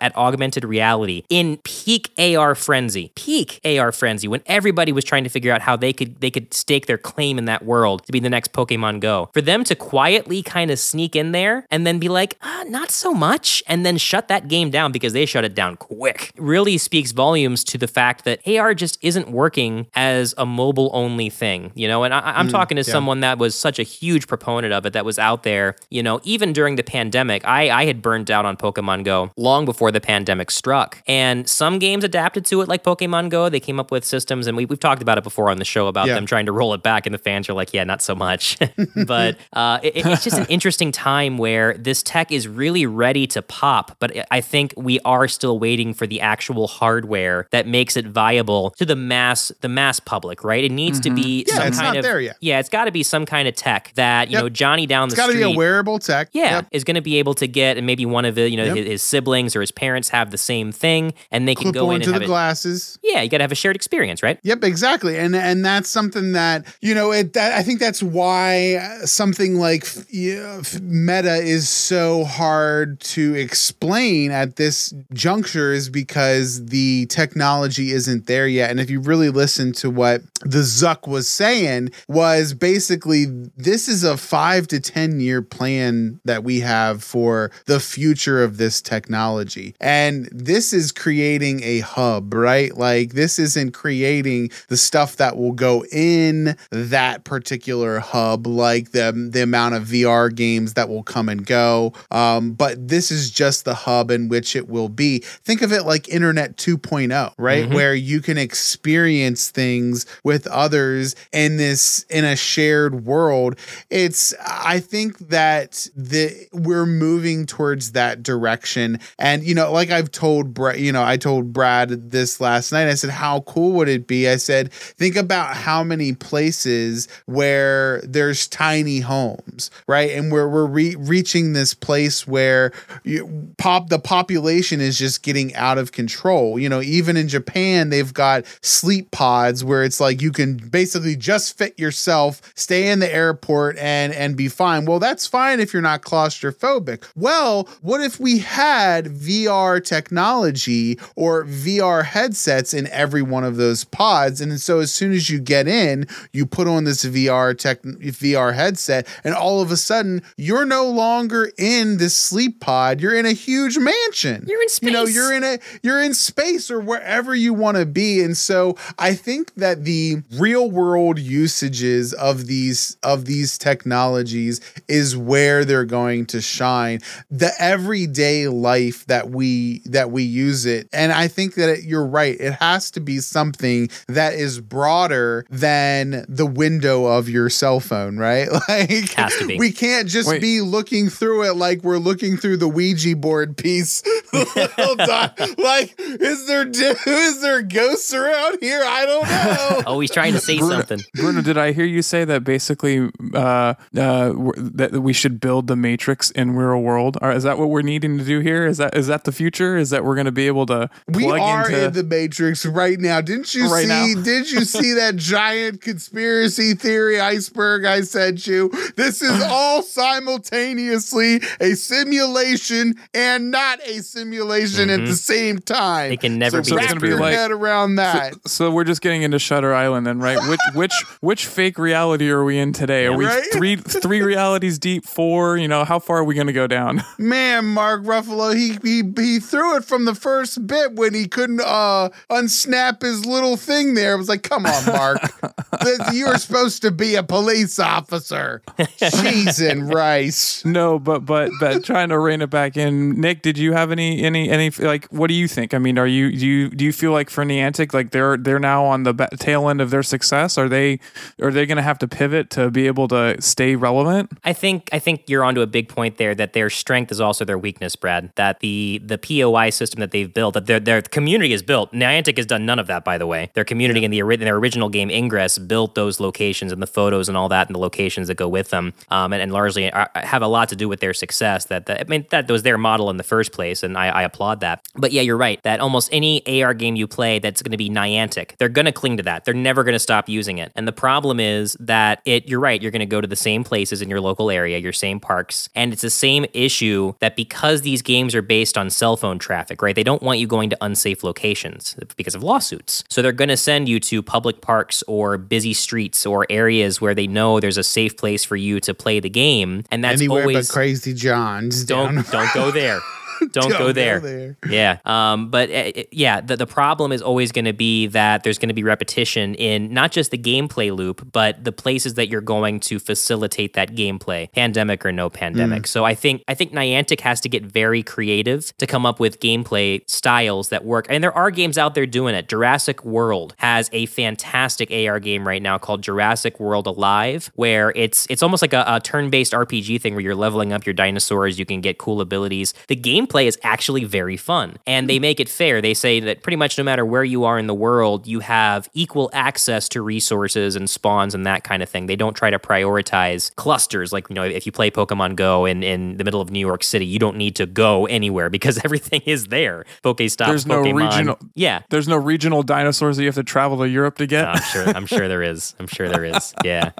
at augmented reality in peak AR frenzy, peak AR frenzy, when everybody was trying to figure out how they they could they could stake their claim in that world to be the next Pokemon Go. For them to quietly kind of sneak in there and then be like, ah, not so much, and then shut that game down because they shut it down quick, really speaks volumes to the fact that AR just isn't working as a mobile only thing, you know. And I, am talking to yeah. someone that was such a huge proponent of it, that was out there, you know, even during the pandemic. I I had burned out on Pokemon Go long before the pandemic struck, and some games adapted to it, like Pokemon Go. They came up with systems, and we, we've talked about it before on the show about Yeah. them trying to roll it back, and the fans are like, yeah, not so much. <laughs> but uh, it, it's just an <laughs> interesting time where this tech is really ready to pop, but I think we are still waiting for the actual hardware that makes it viable to the mass the mass public, right? It needs to be Yeah, some it's kind not of there yet. yeah, it's got to be some kind of tech that you Yep. know Johnny down It's the got to be a wearable tech. Yeah, Yep. is going to be able to get, and maybe one of the, you know, Yep. his, his siblings or his parents have the same thing, and they can Clip go in and the it. glasses. Yeah, you got to have a shared experience, right? Yep, exactly, and and that's something that you know. It that I think that's why something like Meta is so hard to explain at this juncture is because the technology isn't there yet. And if you really listen to what the Zuck was saying, was basically this is a five to ten year plan that we have for the future of this technology, and this is creating a hub, right? Like this isn't creating the stuff that will go in that particular hub, like the the amount of VR games that will come and go. Um, but this is just the hub in which it will be. Think of it like Internet 2.0, right? Where you can experience things with others in this in a shared world. It's I think that the we're moving towards that direction. And you know, like I've told Brad, you know, I told Brad this last night. I said, how cool would it be? I said, think about how many places where there's tiny homes, right? And where we're re- reaching this place where you, pop the population is just getting out of control. You know, even in Japan, they've got sleep pods where it's like you can basically just fit yourself, stay in the airport, and and be fine. Well, that's fine if you're not claustrophobic. Well, what if we had VR technology or VR headsets in every one of those pods? And so as soon as you get in, you put on this VR tech VR headset, and all of a sudden you're no longer in this sleep pod. You're in a huge mansion. You're in space. You know, you're in a you're in space or wherever you want to be. And so I think that the real world usages of these of these technologies is where they're going to shine. The everyday life that we that we use it. And I think that it, you're right. It has to be something that is broader than the window of your cell phone, right? <laughs> Like Has to be. we can't just Wait. be looking through it like we're looking through the Ouija board piece. <laughs> the whole time. <laughs> like, is there is there ghosts around here? I don't know. Oh, he's trying to say Bruno, something. Bruno, did I hear you say that basically uh, uh, that we should build the Matrix in real world? Or is that what we're needing to do here? Is that is that the future? Is that we're going to be able to We plug are into? in the Matrix right now. Didn't you Right see? now. Did you see that giant conspiracy theory iceberg I sent you? This is <laughs> all simultaneously a simulation and not a simulation at the same time. It can never so be wrap Mm-hmm. be your like- head around that. so we're just getting into Shutter Island, then, right? Which <laughs> which which fake reality are we in today? Are we Right? three three realities deep? Four? You know, how far are we going to go down? <laughs> Man, Mark Ruffalo, he, he he threw it from the first bit when he couldn't uh unsnap his little thing there. It was like, come on, Mark. <laughs> This- you were supposed to be a police officer. Cheese and rice. No, but but but trying to rein it back in. Nick, did you have any any any like? What do you think? I mean, are you do you do you feel like for Niantic, like they're they're now on the tail end of their success? Are they are they going to have to pivot to be able to stay relevant? I think I think you're onto a big point there that their strength is also their weakness, Brad. That the the POI system that they've built, that their their community is built. Niantic has done none of that, by the way. Their community in the ori- in their original game Ingress built those locations and the photos and all that and the locations that go with them, um, and, and largely are, have a lot to do with their success. That, that I mean that was their model in the first place, and I, I applaud that. But yeah, you're right that almost any AR game you play that's going to be Niantic, they're going to cling to that. They're never going to stop using it. And the problem is that it, you're right, you're going to go to the same places in your local area, your same parks, and it's the same issue that because these games are based on cell phone traffic, right? They don't want you going to unsafe locations because of lawsuits. So they're going to send you to public parks or busy streets or areas where they know there's a safe place for you to play the game, and that's Anywhere always but Crazy John's. don't don't go there. <laughs> <laughs> Don't, go go there. there. Yeah. Um, but uh, yeah, the, the problem is always going to be that there's going to be repetition in not just the gameplay loop, but the places that you're going to facilitate that gameplay, pandemic or no pandemic. So I think I think Niantic has to get very creative to come up with gameplay styles that work. And there are games out there doing it. Jurassic World has a fantastic AR game right now called Jurassic World Alive, where it's it's almost like a, a turn-based RPG thing where you're leveling up your dinosaurs, you can get cool abilities. The gameplay is actually very fun, and they make it fair. They say that pretty much no matter where you are in the world, you have equal access to resources and spawns and that kind of thing. They don't try to prioritize clusters like you know if you play Pokemon Go in in the middle of New York City, you don't need to go anywhere because <laughs> everything is there. Pokestop, There's no Pokemon. regional- Yeah, There's no regional dinosaurs that you have to travel to Europe to get. Oh, I'm sure. I'm sure there is. I'm sure there is. <laughs> Yeah,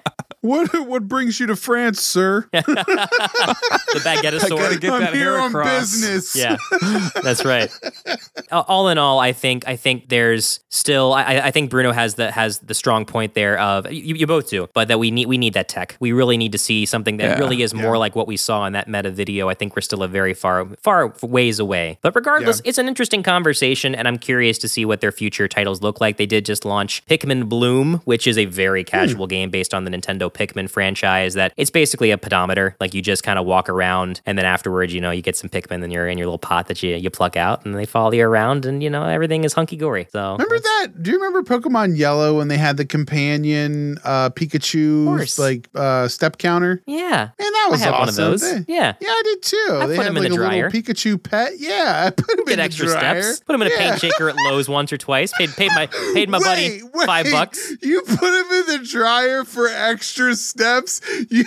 What what brings you to France, sir? <laughs> the Baguettesaur. <laughs> gotta get I'm that here hair on across. business. yeah, that's right. Uh, All in all, I think I think there's still I, I think Bruno has the has the strong point there of you, you both do, but that we need we need that tech. We really need to see something that Yeah. really is more like what we saw in that meta video. I think we're still a very far far ways away. But regardless, it's an interesting conversation, and I'm curious to see what their future titles look like. They did just launch Pikmin Bloom, which is a very casual game based on the Nintendo Pikmin franchise. That it's basically a pedometer. Like you just kind of walk around, and then afterwards, you know, you get some Pikmin in your in your little pot that you you pluck out, and they follow you around, and you know everything is hunky dory. So Remember that? Do you remember Pokemon Yellow when they had the companion uh Pikachu like uh step counter? yeah, Man, that was I have awesome. one of those. They- Yeah. Yeah, I did too. I they put had him in like the a dryer. little Pikachu pet. Yeah, I put him Get in extra the dryer. steps. Put him in a Yeah. paint shaker at Lowe's once or twice. Paid paid my paid my <laughs> buddy Wait, wait, five bucks. You put him in the dryer for extra steps. You,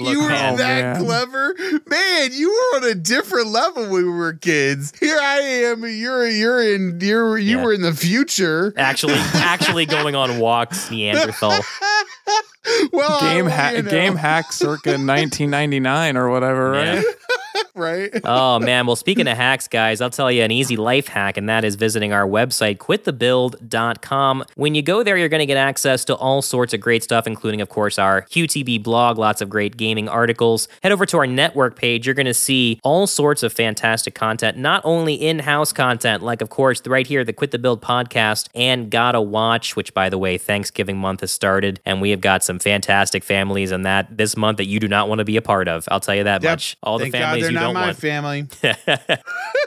Look, <laughs> you were. Oh, that man. clever, man. You were on a different level when we were kids. Here I am. You're you're in you're you Yeah. were in the future. Actually, actually going on walks, Neanderthal. <laughs> well, game you game hack, circa <laughs> 1999 or whatever, right? Yeah. <laughs> right? <laughs> Oh man, well speaking of hacks, guys, I'll tell you an easy life hack, and that is visiting our website, quitthebuild.com. When you go there, you're gonna get access to all sorts of great stuff, including, of course, our QTB blog, lots of great gaming articles. Head over to our network page, you're gonna see all sorts of fantastic content, not only in-house content, like of course, right here, the Quit the Build podcast and Gotta Watch, which by the way, Thanksgiving month has started, and we have got some fantastic families in that this month that you do not want to be a part of. I'll tell you that Yep. much. All Thank the families they're you not don't my want. <laughs> family.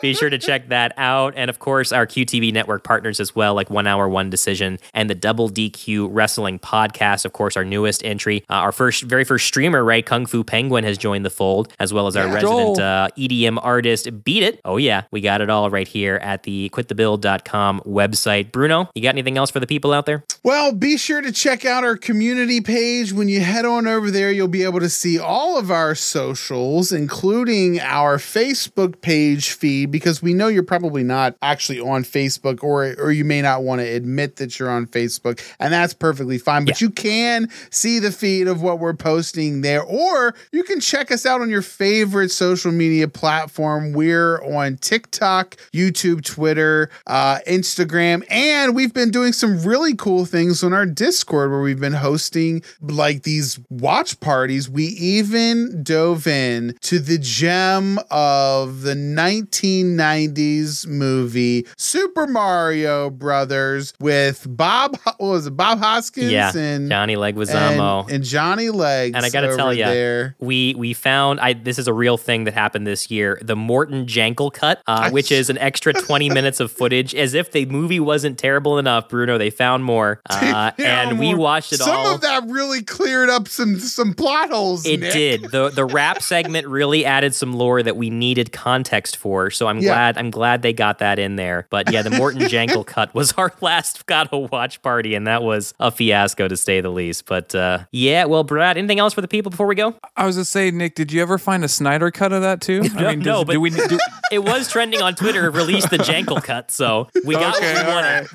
Be sure to check that out. And of course, our QTB network partners as well, like One Hour One Decision and the Double DQ Wrestling Podcast. Of course, our newest entry, uh, our first, very first streamer, right? Kung Fu Penguin has joined the fold, as well as our Yeah. resident uh, EDM artist, BEATette. Oh, yeah, we got it all right here at the quitthebuild.com website. Bruno, you got anything else for the people out there? Well, be sure to check out our community page. When you head on over there, you'll be able to see all of our socials, including our Facebook page feed, because we know you're probably not actually on Facebook or or you may not want to admit that you're on Facebook, and that's perfectly fine. But you can see the feed of what we're posting there, or you can check us out on your favorite social media platform. We're on TikTok, YouTube, Twitter, uh, Instagram, and we've been doing some really cool things on our Discord where we've been hosting like these watch parties. We even dove in to the gem of the 1990s movie Super Mario Brothers with Bob, what was it, Bob Hoskins yeah, and, Johnny Leguizamo. and, and Johnny Legs. And I gotta tell you, there. we we found I this is a real thing that happened this year. The Morton Jankel cut, uh, which is an extra <laughs> twenty minutes of footage, as if the movie wasn't terrible enough. Bruno, they found more, <laughs> uh, Yeah, and we watched it Some all. Some of that really cleared up some some plot holes. It Nick. did. the The rap segment really added some lore that we needed context for. So I'm Yeah. glad I'm glad they got that in there. But yeah, the Morton <laughs> Jankel cut was our <laughs> last Gotta Watch party, and that was a fiasco to say the least. But uh, yeah, well, Brad, anything else for the people before we go? I was gonna say, Nick, did you ever find a Snyder cut of that too? I <laughs> No, does- but- do we do, It was trending on Twitter. Release the Jankel cut, so we got Okay, what we all wanted.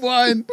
One.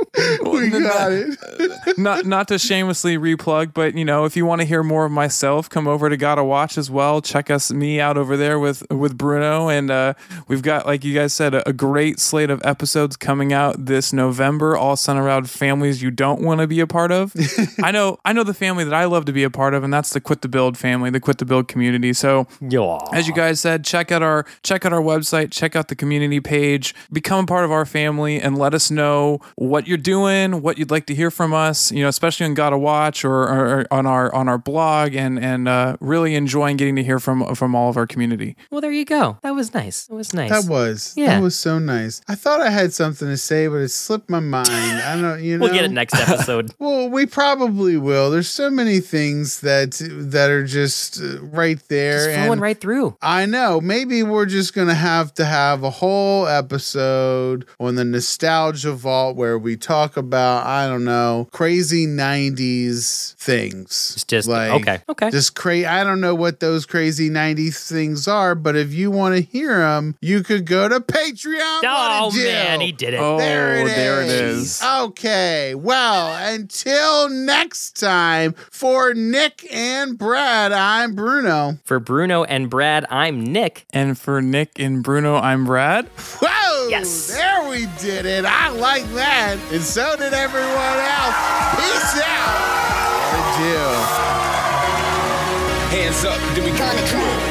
we got it. not not to shamelessly replug, but you know, if you want to hear more of myself, come over to Gotta Watch as well. Check us me out over there with with Bruno, and uh, we've got, like you guys said, a, a great slate of episodes coming out this November, all centered around families you don't want to be a part of. <laughs> I know, I know the family that I love to be a part of, and that's the Quit the Build family, the Quit the Build community. So Yeah. as you guys said, check out our check out our website, check out the community page, become a part of our family, and let us know what you're doing, what you'd like to hear from us. You know, especially on Gotta Watch or, or, or on our on our blog, and and uh, really enjoying getting to hear from from from all of our community. Well, there you go. That was nice. That was nice. That was. Yeah. That was so nice. I thought I had something to say, but it slipped my mind. I <laughs> don't you know. we'll get it next episode. <laughs> Well, we probably will. There's so many things that that are just uh, right there. Just flowing and right through. I know. Maybe we're just gonna have to have a whole episode on the nostalgia vault where we talk about I don't know crazy '90s things. It's just like okay. Okay. just crazy. I don't know what those crazy '90s things are, but if you want to hear them, you could go to Patreon. oh man, he did it. Oh, There it is. there it is. Okay. Well, until next time, for Nick and Brad, I'm Bruno. For Bruno and Brad, I'm Nick. And for Nick and Bruno, I'm Brad. Whoa! Yes. There we did it. I like that. And so did everyone else. Peace out. What a deal. Hands up, do we got it?